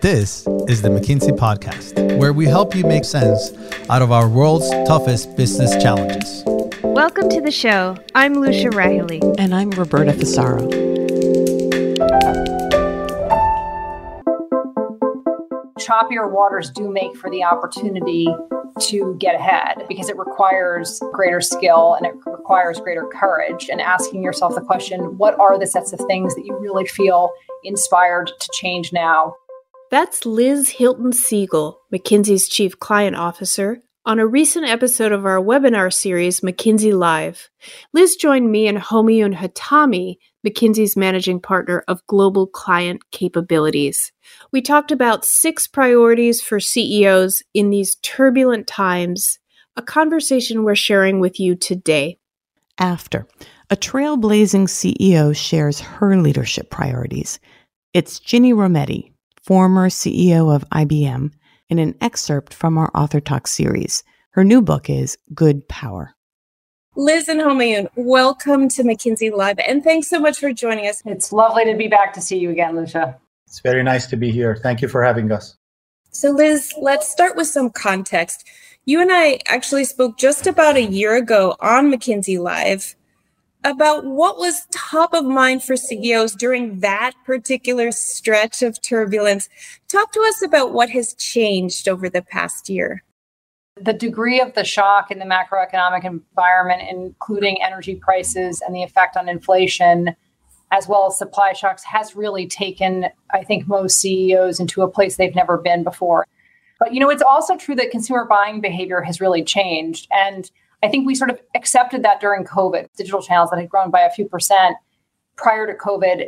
This is the McKinsey Podcast, where we help you make sense out of our world's toughest business challenges. Welcome to the show. I'm Lucia Rahilly. And I'm Roberta Fusaro. Choppier waters do make for the opportunity to get ahead because it requires greater skill and it requires greater courage and asking yourself the question what are the sets of things that you really feel inspired to change now that's Liz Hilton Segel, McKinsey's Chief Client Officer, on a recent episode of our webinar series, McKinsey Live. Liz joined me and Homayoun Hatami, McKinsey's managing partner of global client capabilities. We talked about six priorities for CEOs in these turbulent times, a conversation we're sharing with you today. After, a trailblazing CEO shares her leadership priorities. It's Ginni Rometty, former CEO of IBM, in an excerpt from our Author Talk series. Her new book is Good Power. Liz and Homayoun, welcome to McKinsey Live, and thanks so much for joining us. It's lovely to be back to see you again, Lucia. It's very nice to be here. Thank you for having us. So, Liz, let's start with some context. You and I actually spoke just about a year ago on McKinsey Live about what was top of mind for CEOs during that particular stretch of turbulence. Talk to us about what has changed over the past year. The degree of the shock in the macroeconomic environment, including energy prices and the effect on inflation, as well as supply shocks, has really taken, I think, most CEOs into a place they've never been before. But, you know, it's also true that consumer buying behavior has really changed. And I think we sort of accepted that during COVID. Digital channels that had grown by a few percent prior to COVID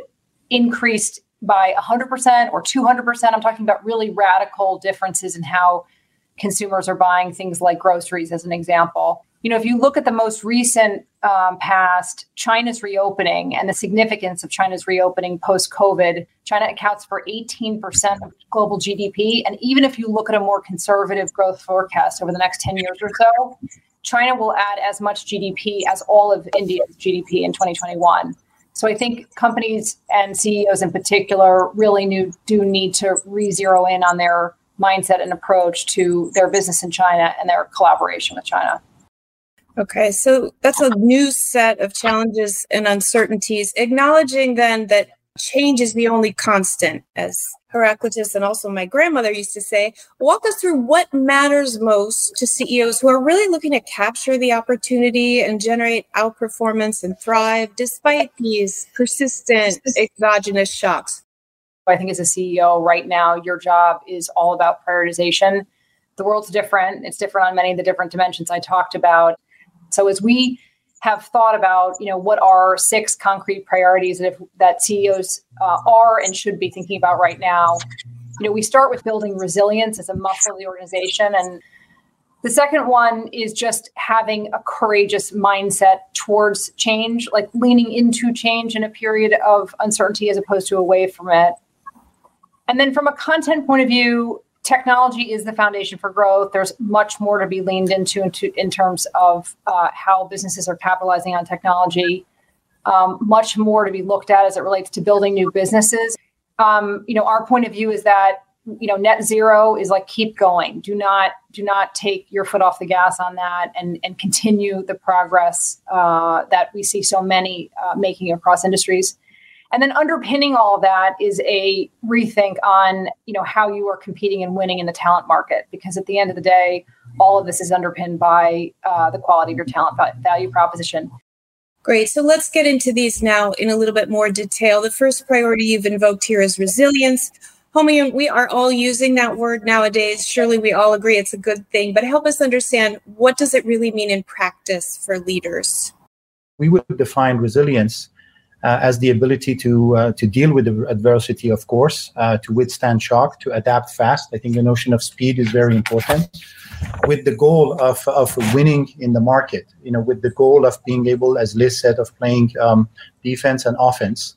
increased by 100% or 200%. I'm talking about really radical differences in how consumers are buying things like groceries, as an example. You know, if you look at the most recent um, past, China's reopening and the significance of China's reopening post COVID, China accounts for 18% of global GDP. And even if you look at a more conservative growth forecast over the next 10 years or so, China will add as much GDP as all of India's GDP in 2021. So I think companies and CEOs in particular really do need to re-zero in on their mindset and approach to their business in China and their collaboration with China. Okay, so that's a new set of challenges and uncertainties, acknowledging then that change is the only constant, as Heraclitus and also my grandmother used to say. Walk us through what matters most to CEOs who are really looking to capture the opportunity and generate outperformance and thrive despite these persistent exogenous shocks. I think as a CEO right now, your job is all about prioritization. The world's different. It's different on many of the different dimensions I talked about. So as we have thought about, you know, what are six concrete priorities that, if, that CEOs uh, are and should be thinking about right now. You know, we start with building resilience as a muscle of the organization, and the second one is just having a courageous mindset towards change, like leaning into change in a period of uncertainty as opposed to away from it. And then from a content point of view, technology is the foundation for growth. There's much more to be leaned into, in terms of uh, how businesses are capitalizing on technology. Um, much more to be looked at as it relates to building new businesses. Um, you know, our point of view is that you know net zero is like keep going. Do not do not take your foot off the gas on that, and and continue the progress uh, that we see so many uh, making across industries. And then underpinning all that is a rethink on, you know, how you are competing and winning in the talent market. Because at the end of the day, all of this is underpinned by uh, the quality of your talent value proposition. Great. So let's get into these now in a little bit more detail. The first priority you've invoked here is resilience. Homie, we are all using that word nowadays. Surely we all agree it's a good thing, but help us understand what does it really mean in practice for leaders? We would define resilience as the ability to uh, to deal with the adversity, of course, uh, to withstand shock, to adapt fast. I think the notion of speed is very important, with the goal of of winning in the market. You know, with the goal of being able, as Liz said, of playing um, defense and offense.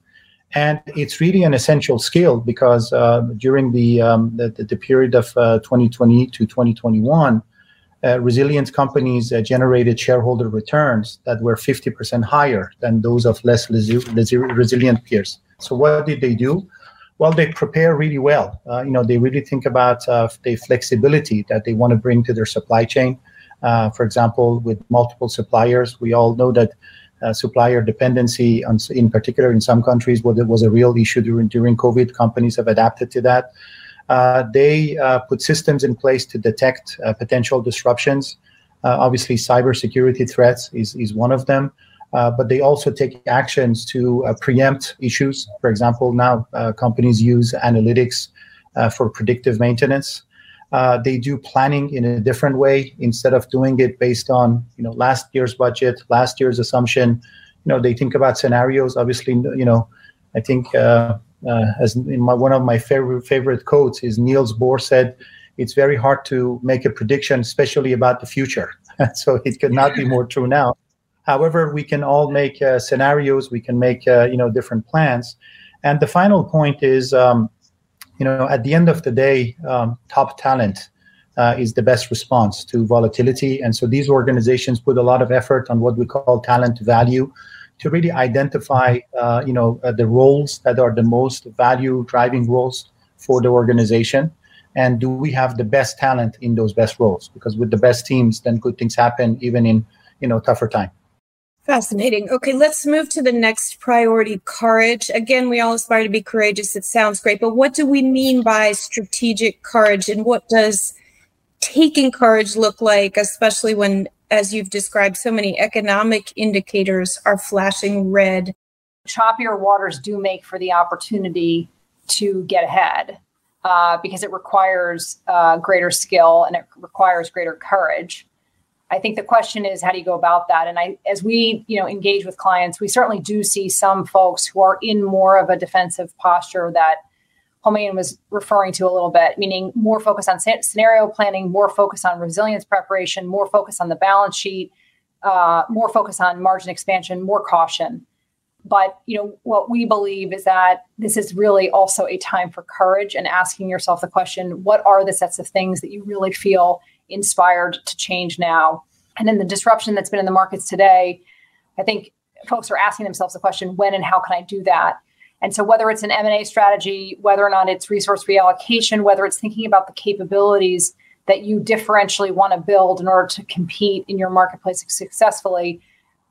And it's really an essential skill because uh, during the, um, the, the period of uh, 2020 to 2021, uh, resilient companies uh, generated shareholder returns that were 50% higher than those of less resi- resilient peers. So, what did they do? well, they prepare really well. Uh, you know, they really think about uh, the flexibility that they want to bring to their supply chain. Uh, for example, with multiple suppliers, we all know that uh, supplier dependency, on, in particular in some countries, was, was a real issue during during COVID. Companies have adapted to that. Uh, they uh, put systems in place to detect potential disruptions. obviously, cybersecurity threats is is one of them. Uh, but they also take actions to uh, preempt issues. For example, now uh, companies use analytics uh, for predictive maintenance. Uh, they do planning in a different way instead of doing it based on you know last year's budget, last year's assumption. You know they think about scenarios. Obviously, you know I think as in my, one of my favorite favorite quotes is Niels Bohr said, "It's very hard to make a prediction, especially about the future." so it could not be more true now However, we can all make uh, scenarios. We can make uh, you know different plans. And the final point is, um, you know, at the end of the day, um, top talent uh, is the best response to volatility. And so these organizations put a lot of effort on what we call talent value to really identify, uh, you know, uh, the roles that are the most value driving roles for the organization. And do we have the best talent in those best roles? Because with the best teams, then good things happen even in, you know, tougher time. Fascinating. Okay, let's move to the next priority courage. Again, we all aspire to be courageous. It sounds great, but what do we mean by strategic courage and what does taking courage look like, especially when, as you've described, so many economic indicators are flashing red? Choppier waters do make for the opportunity to get ahead uh, because it requires uh, greater skill and it requires greater courage. I think the question is how do you go about that? And I, as we, you know, engage with clients, we certainly do see some folks who are in more of a defensive posture that Homayoun was referring to a little bit, meaning more focus on scenario planning, more focus on resilience preparation, more focus on the balance sheet, uh, more focus on margin expansion, more caution. But you know what we believe is that this is really also a time for courage and asking yourself the question: What are the sets of things that you really feel inspired to change now. And then the disruption that's been in the markets today, I think folks are asking themselves the question, when and how can I do that? And so whether it's an M&A strategy, whether or not it's resource reallocation, whether it's thinking about the capabilities that you differentially want to build in order to compete in your marketplace successfully,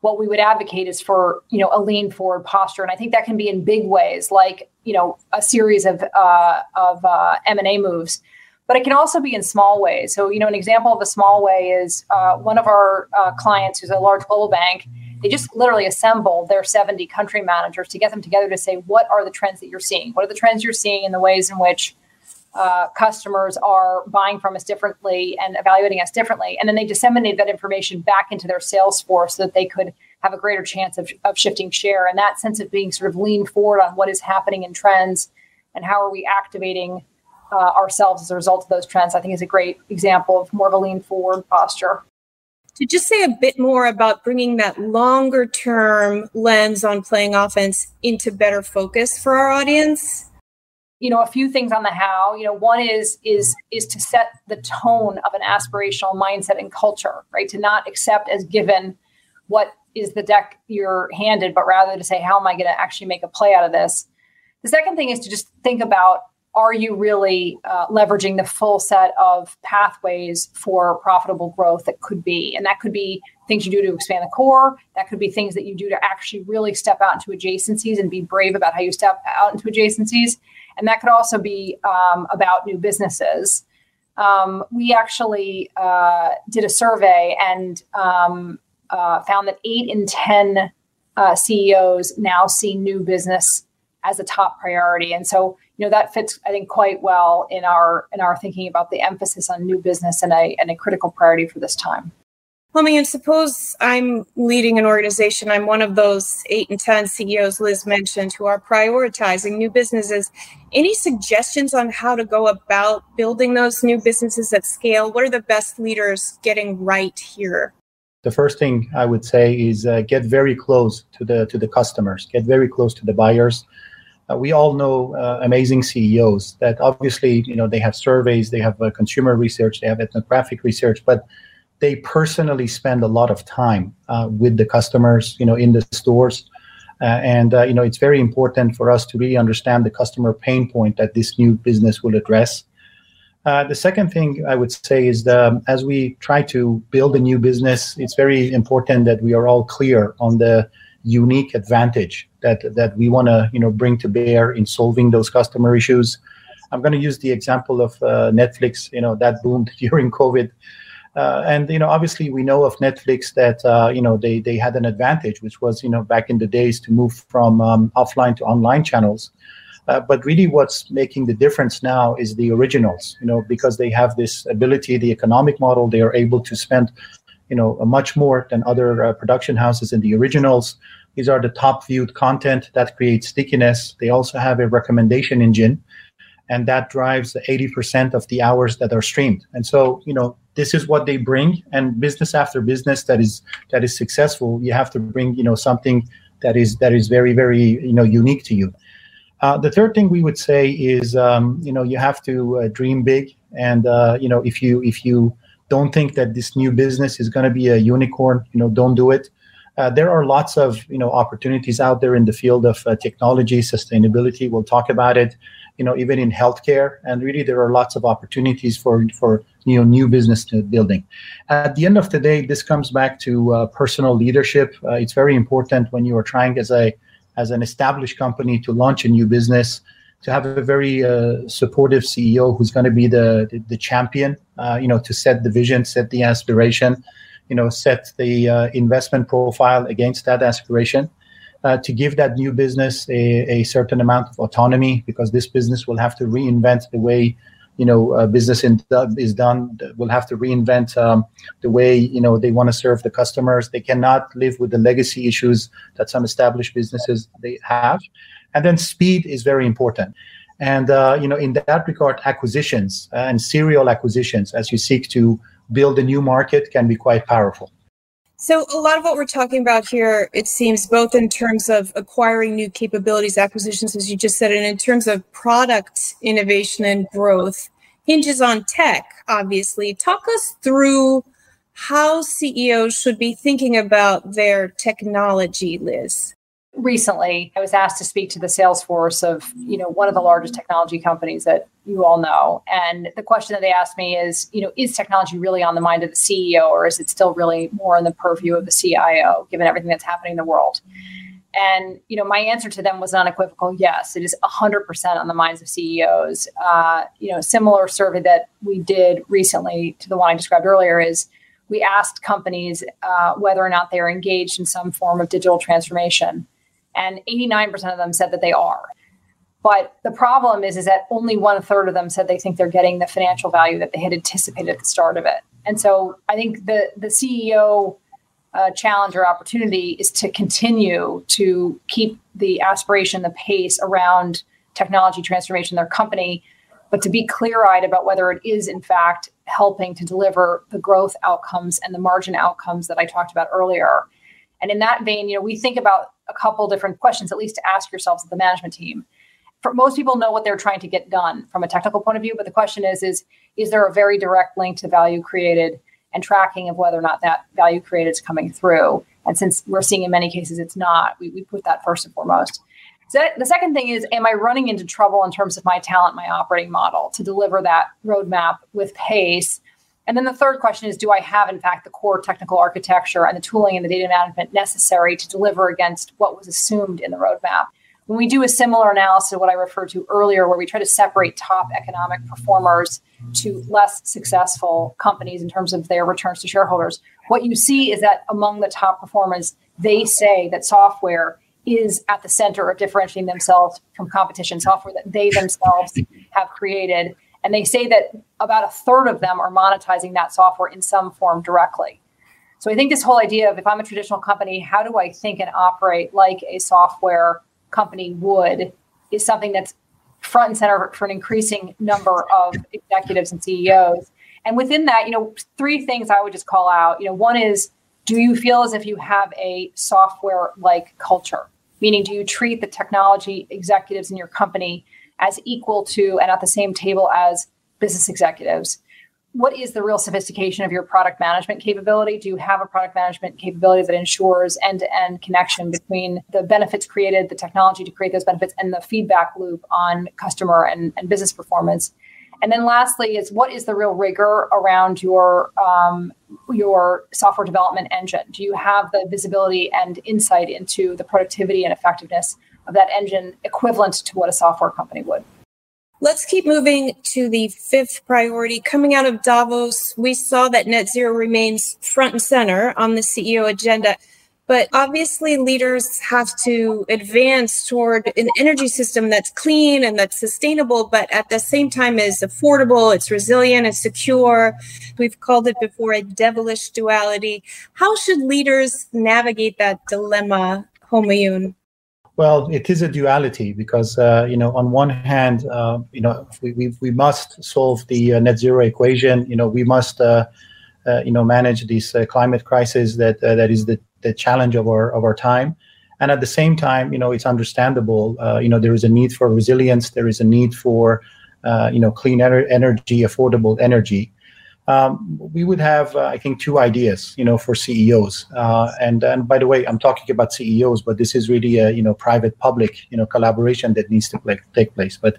what we would advocate is for you know a lean forward posture and i think that can be in big ways like you know a series of uh, of uh, m&a moves but it can also be in small ways. So, you know, an example of a small way is uh, one of our uh, clients, who's a large global bank, they just literally assemble their 70 country managers to get them together to say, what are the trends that you're seeing? What are the trends you're seeing in the ways in which uh, customers are buying from us differently and evaluating us differently? And then they disseminate that information back into their sales force so that they could have a greater chance of, of shifting share. And that sense of being sort of lean forward on what is happening in trends and how are we activating uh, ourselves as a result of those trends, I think is a great example of more of a lean forward posture. To just say a bit more about bringing that longer term lens on playing offense into better focus for our audience. You know, a few things on the how. You know, one is is is to set the tone of an aspirational mindset and culture, right? To not accept as given what is the deck you're handed, but rather to say, how am I going to actually make a play out of this? The second thing is to just think about are you really uh, leveraging the full set of pathways for profitable growth that could be? And that could be things you do to expand the core. That could be things that you do to actually really step out into adjacencies and be brave about how you step out into adjacencies. And that could also be um, about new businesses. Um, we actually uh, did a survey and um, uh, found that eight in ten uh, ceos now see new business as a top priority. And so you know that fits i think quite well in our in our thinking about the emphasis on new business and a, and a critical priority for this time well, I mean, suppose I'm leading an organization. I'm one of those eight and 10 CEOs Liz mentioned who are prioritizing new businesses. Any suggestions on how to go about building those new businesses at scale? What are the best leaders getting right here? The first thing I would say is uh, get very close to the to the customers, get very close to the buyers uh, we all know uh, amazing CEOs that obviously, you know, they have surveys, they have uh, consumer research, they have ethnographic research, but they personally spend a lot of time uh, with the customers, you know, in the stores. Uh, and uh, you know, it's very important for us to really understand the customer pain point that this new business will address. The second thing I would say is that as we try to build a new business, it's very important that we are all clear on the unique advantage that that we want to you know bring to bear in solving those customer issues. I'm going to use the example of uh, Netflix. You know that boomed during COVID, uh, and you know obviously we know of Netflix that uh, you know they they had an advantage, which was you know back in the days to move from um, offline to online channels. Uh, but really, what's making the difference now is the originals. You know, because they have this ability, the economic model, they are able to spend, you know, much more than other uh, production houses in the originals. These are the top viewed content that creates stickiness. They also have a recommendation engine, and that drives the 80% of the hours that are streamed. And so, you know, this is what they bring. And business after business that is that is successful, you have to bring, you know, something that is that is very very you know unique to you. Uh, the third thing we would say is, um, you know, you have to uh, dream big, and uh, you know, if you if you don't think that this new business is going to be a unicorn, you know, don't do it. Uh, there are lots of you know opportunities out there in the field of uh, technology, sustainability. We'll talk about it. You know, even in healthcare, and really there are lots of opportunities for for you know new business building. At the end of the day, this comes back to uh, personal leadership. it's very important when you are trying as a as an established company to launch a new business, to have a very uh, supportive CEO who's going to be the the, the champion, uh, you know, to set the vision, set the aspiration, you know, set the uh, investment profile against that aspiration. Uh, to give that new business a, a certain amount of autonomy because this business will have to reinvent the way you know uh, business in, is done will have to reinvent um, the way you know they want to serve the customers they cannot live with the legacy issues that some established businesses they have and then speed is very important. And uh, you know in that regard acquisitions uh, and serial acquisitions as you seek to build a new market can be quite powerful. So, a lot of what we're talking about here, it seems, both in terms of acquiring new capabilities, acquisitions, as you just said, and in terms of product innovation and growth, hinges on tech, obviously. Talk us through how CEOs should be thinking about their technology, Liz recently i was asked to speak to the sales force of you know one of the largest technology companies that you all know. And the question that they asked me is you know is technology really on the mind of the ceo or is it still really more in the purview of the cio given everything that's happening in the world? And you know my answer to them was unequivocal yes. It is 100% on the minds of ceos uh, you know a similar survey that we did recently to the one i described earlier is we asked companies uh, whether or not they are engaged in some form of digital transformation and 89% of them said that they are. But the problem is, is that only one third of them said they think they're getting the financial value that they had anticipated at the start of it. And so I think the the CEO uh, challenge or opportunity is to continue to keep the aspiration, the pace around technology transformation their company, but to be clear eyed about whether it is in fact helping to deliver the growth outcomes and the margin outcomes that I talked about earlier. And in that vein, you know, we think about a couple different questions, at least to ask yourselves as the management team. For most people know what they're trying to get done from a technical point of view, but the question is, is is there a very direct link to value created and tracking of whether or not that value created is coming through? And since we're seeing in many cases it's not, we, we put that first and foremost. So the second thing is, am I running into trouble in terms of my talent, my operating model to deliver that roadmap with pace and then the third question is Do I have, in fact, the core technical architecture and the tooling and the data management necessary to deliver against what was assumed in the roadmap? When we do a similar analysis of what I referred to earlier, where we try to separate top economic performers to less successful companies in terms of their returns to shareholders, what you see is that among the top performers, they say that software is at the center of differentiating themselves from competition, software that they themselves have created and they say that about a third of them are monetizing that software in some form directly. So I think this whole idea of if I'm a traditional company, how do I think and operate like a software company would is something that's front and center for an increasing number of executives and CEOs. And within that, you know, three things I would just call out. You know, one is do you feel as if you have a software like culture? Meaning, do you treat the technology executives in your company as equal to and at the same table as business executives? what is the real sophistication of your product management capability? Do you have a product management capability that ensures end to end connection between the benefits created, the technology to create those benefits, and the feedback loop on customer and, and business performance? And then lastly is what is the real rigor around your um, your software development engine? Do you have the visibility and insight into the productivity and effectiveness of that engine equivalent to what a software company would? Let's keep moving to the fifth priority. Coming out of Davos, we saw that net zero remains front and center on the CEO agenda. But obviously, leaders have to advance toward an energy system that's clean and that's sustainable, but at the same time is affordable, it's resilient, it's secure. We've called it before a devilish duality. How should leaders navigate that dilemma, Homayoun? Well, it is a duality because uh, you know on one hand, uh, you know we, we, we must solve the uh, net zero equation. You know we must uh, uh, you know manage this uh, climate crisis that that is the, the challenge of our of our time. And at the same time, you know it's understandable. you know there is a need for resilience. There is a need for you know clean ener- energy, affordable energy um, we would have, uh, I think, two ideas, you know, for CEOs. Uh, and and by the way, I'm talking about CEOs, but this is really a you know private-public you know collaboration that needs to take place. But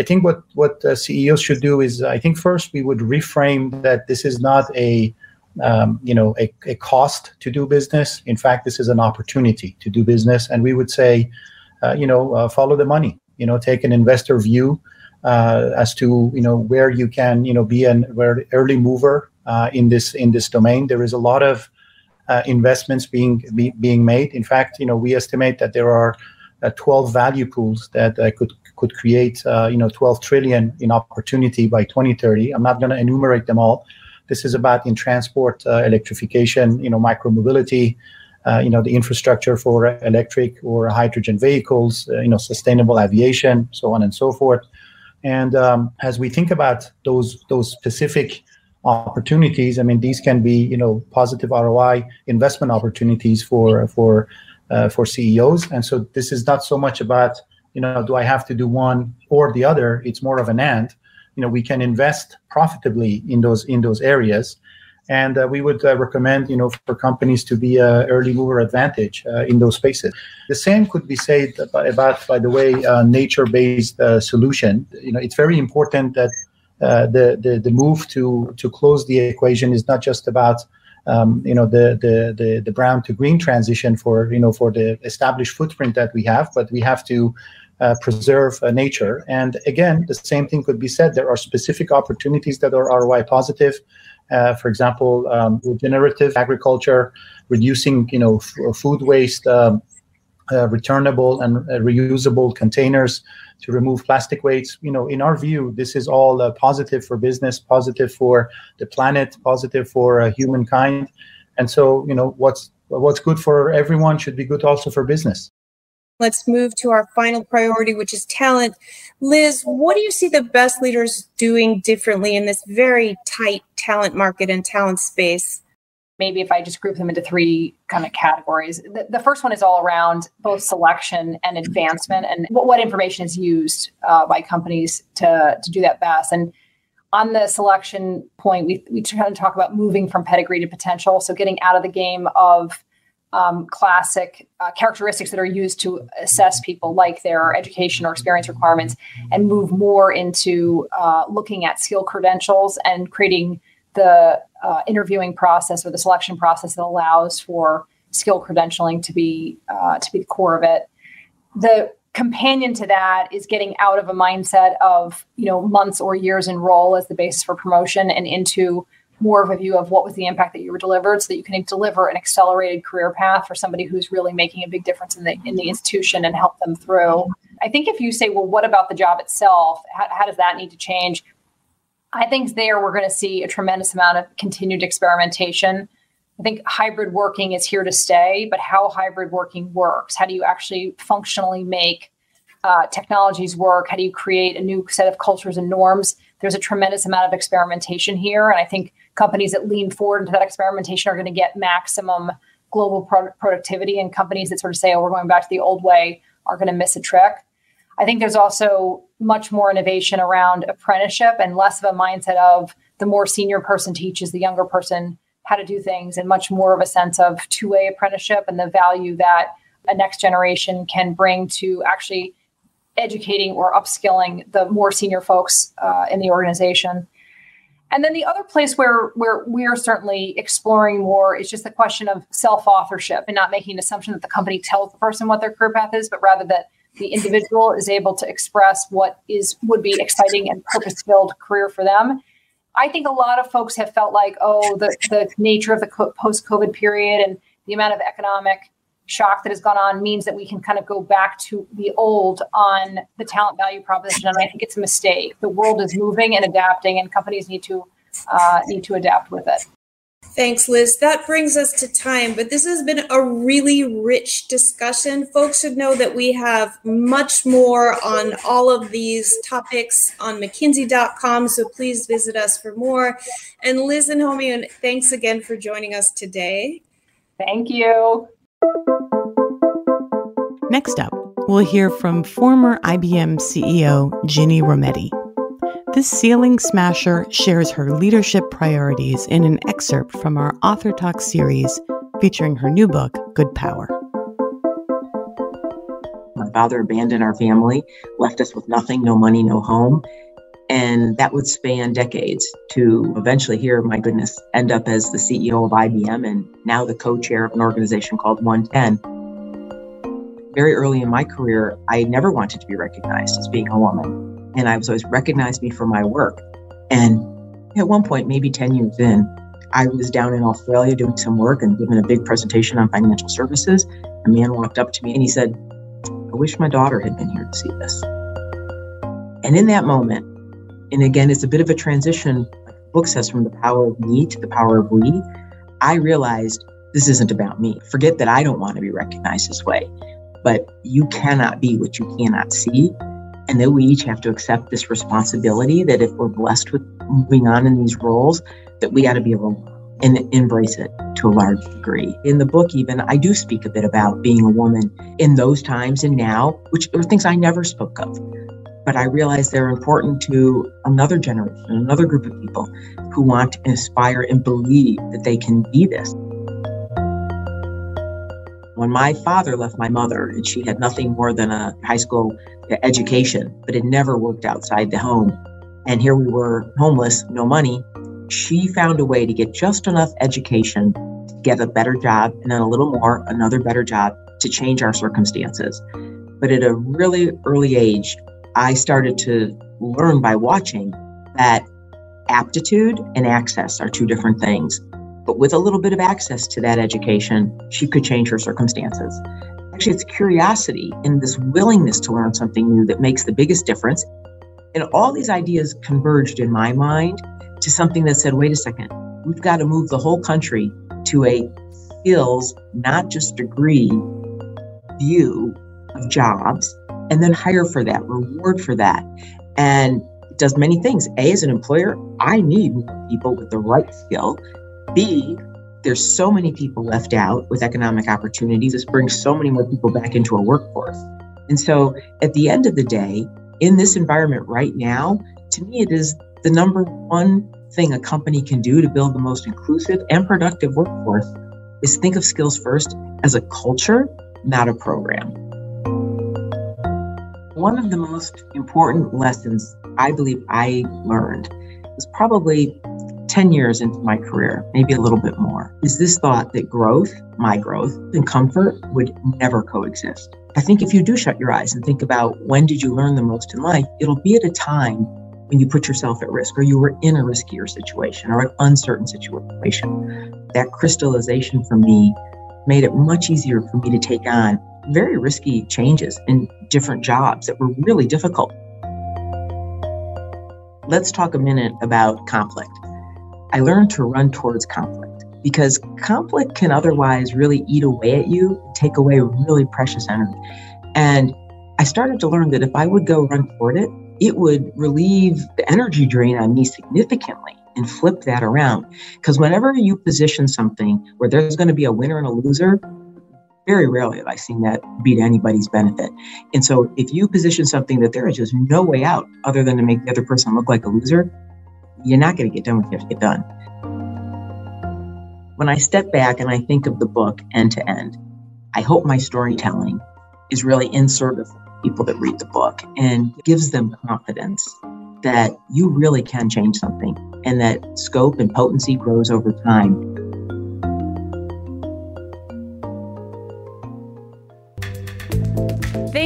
I think what what uh, CEOs should do is, I think first we would reframe that this is not a um, you know a, a cost to do business. In fact, this is an opportunity to do business, and we would say, uh, you know, uh, follow the money. You know, take an investor view uh, as to you know where you can you know be an early mover uh, in this in this domain. There is a lot of uh, investments being be, being made. In fact, you know we estimate that there are uh, 12 value pools that could could create you know 12 trillion in opportunity by 2030. I'm not going to enumerate them all. This is about in transport, electrification, you know, micromobility, uh, you know the infrastructure for electric or hydrogen vehicles, uh, you know sustainable aviation, so on and so forth. And um, as we think about those those specific opportunities, I mean, these can be you know positive ROI investment opportunities for for uh, for CEOs. And so this is not so much about you know do I have to do one or the other. It's more of an and. You know, we can invest profitably in those in those areas. And uh, we would uh, recommend you know for companies to be a early mover advantage uh, in those spaces. The same could be said about, about by the way uh, nature based uh, solution. You know it's very important that uh, the, the the move to to close the equation is not just about um, you know the, the the the brown to green transition for you know for the established footprint that we have but we have to uh, preserve uh, nature. And again, the same thing could be said. There are specific opportunities that are ROI positive. Uh, for example, um, regenerative agriculture, reducing you know f- food waste, um, uh, returnable and uh, reusable containers to remove plastic waste. You know, in our view, this is all uh, positive for business, positive for the planet, positive for uh, humankind. And so, you know, what's what's good for everyone should be good also for business. Let's move to our final priority, which is talent. Liz, what do you see the best leaders doing differently in this very tight talent market and talent space? Maybe if I just group them into three kind of categories. The, the first one is all around both selection and advancement and what, what information is used uh, by companies to, to do that best. And on the selection point, we, we kind of talk about moving from pedigree to potential. So getting out of the game of um, classic uh, characteristics that are used to assess people, like their education or experience requirements, and move more into uh, looking at skill credentials and creating the uh, interviewing process or the selection process that allows for skill credentialing to be uh, to be the core of it. The companion to that is getting out of a mindset of you know months or years in role as the basis for promotion and into more of a view of what was the impact that you were delivered so that you can deliver an accelerated career path for somebody who's really making a big difference in the in the institution and help them through. I think if you say well what about the job itself? How, how does that need to change? I think there we're going to see a tremendous amount of continued experimentation. I think hybrid working is here to stay but how hybrid working works. How do you actually functionally make uh, technologies work? How do you create a new set of cultures and norms? There's a tremendous amount of experimentation here and i think companies that lean forward into that experimentation are going to get maximum global pro- productivity and companies that sort of say oh we're going back to the old way are going to miss a trick I think there's also much more innovation around apprenticeship and less of a mindset of the more senior person teaches the younger person how to do things and much more of a sense of two-way apprenticeship and the value that a next generation can bring to actually educating or upskilling the more senior folks uh, in the organization. And then the other place where where we're certainly exploring more is just the question of self authorship and not making an assumption that the company tells the person what their career path is, but rather that the individual is able to express what is would be exciting and purpose filled career for them. I think a lot of folks have felt like, oh, the the nature of the post COVID period and the amount of economic shock that has gone on means that we can kind of go back to the old on the talent value proposition. And I think it's a mistake. The world is moving and adapting, and companies need to uh, need to adapt with it. Thanks, Liz. That brings us to time, but this has been a really rich discussion. Folks should know that we have much more on all of these topics on McKinsey.com, so please visit us for more. And Liz and Homi, thanks again for joining us today. Thank you. Next up, we'll hear from former IBM CEO Ginni Rometty. This ceiling smasher shares her leadership priorities in an excerpt from our Author Talk series featuring her new book, Good Power. My father abandoned our family, left us with nothing no money, no home. And that would span decades to eventually here, my goodness, end up as the CEO of IBM and now the co chair of an organization called OneTen. Very early in my career, I never wanted to be recognized as being a woman. And I was always recognized me for my work. And at one point, maybe 10 years in, I was down in Australia doing some work and giving a big presentation on financial services. A man walked up to me and he said, I wish my daughter had been here to see this. And in that moment, and again, it's a bit of a transition, like the book says, from the power of me to the power of we. I realized this isn't about me. Forget that I don't want to be recognized this way, but you cannot be what you cannot see. And that we each have to accept this responsibility that if we're blessed with moving on in these roles, that we got to be able and embrace it to a large degree. In the book, even, I do speak a bit about being a woman in those times and now, which are things I never spoke of but I realize they're important to another generation, another group of people who want to inspire and believe that they can be this. When my father left my mother, and she had nothing more than a high school education, but it never worked outside the home. And here we were homeless, no money. She found a way to get just enough education to get a better job, and then a little more, another better job to change our circumstances. But at a really early age, I started to learn by watching that aptitude and access are two different things. But with a little bit of access to that education, she could change her circumstances. Actually, it's curiosity and this willingness to learn something new that makes the biggest difference. And all these ideas converged in my mind to something that said, wait a second, we've got to move the whole country to a skills, not just degree view of jobs and then hire for that, reward for that. And it does many things. A, as an employer, I need people with the right skill. B, there's so many people left out with economic opportunities. This brings so many more people back into a workforce. And so at the end of the day, in this environment right now, to me, it is the number one thing a company can do to build the most inclusive and productive workforce is think of skills first as a culture, not a program. One of the most important lessons I believe I learned was probably 10 years into my career, maybe a little bit more, is this thought that growth, my growth, and comfort would never coexist. I think if you do shut your eyes and think about when did you learn the most in life, it'll be at a time when you put yourself at risk or you were in a riskier situation or an uncertain situation. That crystallization for me made it much easier for me to take on very risky changes in different jobs that were really difficult. Let's talk a minute about conflict. I learned to run towards conflict because conflict can otherwise really eat away at you, take away really precious energy. And I started to learn that if I would go run toward it, it would relieve the energy drain on me significantly and flip that around. Because whenever you position something where there's going to be a winner and a loser, Very rarely have I seen that be to anybody's benefit. And so if you position something that there is just no way out other than to make the other person look like a loser, you're not going to get done what you have to get done. When I step back and I think of the book end to end, I hope my storytelling is really in service of people that read the book and gives them confidence that you really can change something and that scope and potency grows over time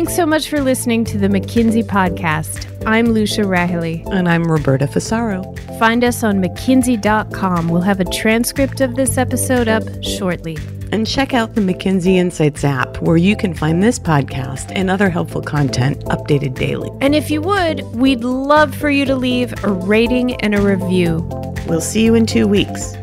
Thanks so much for listening to the McKinsey Podcast. I'm Lucia Rahilly. And I'm Roberta Fusaro. Find us on McKinsey.com. We'll have a transcript of this episode up shortly. And check out the McKinsey Insights app, where you can find this podcast and other helpful content updated daily. And if you would, we'd love for you to leave a rating and a review. We'll see you in two weeks.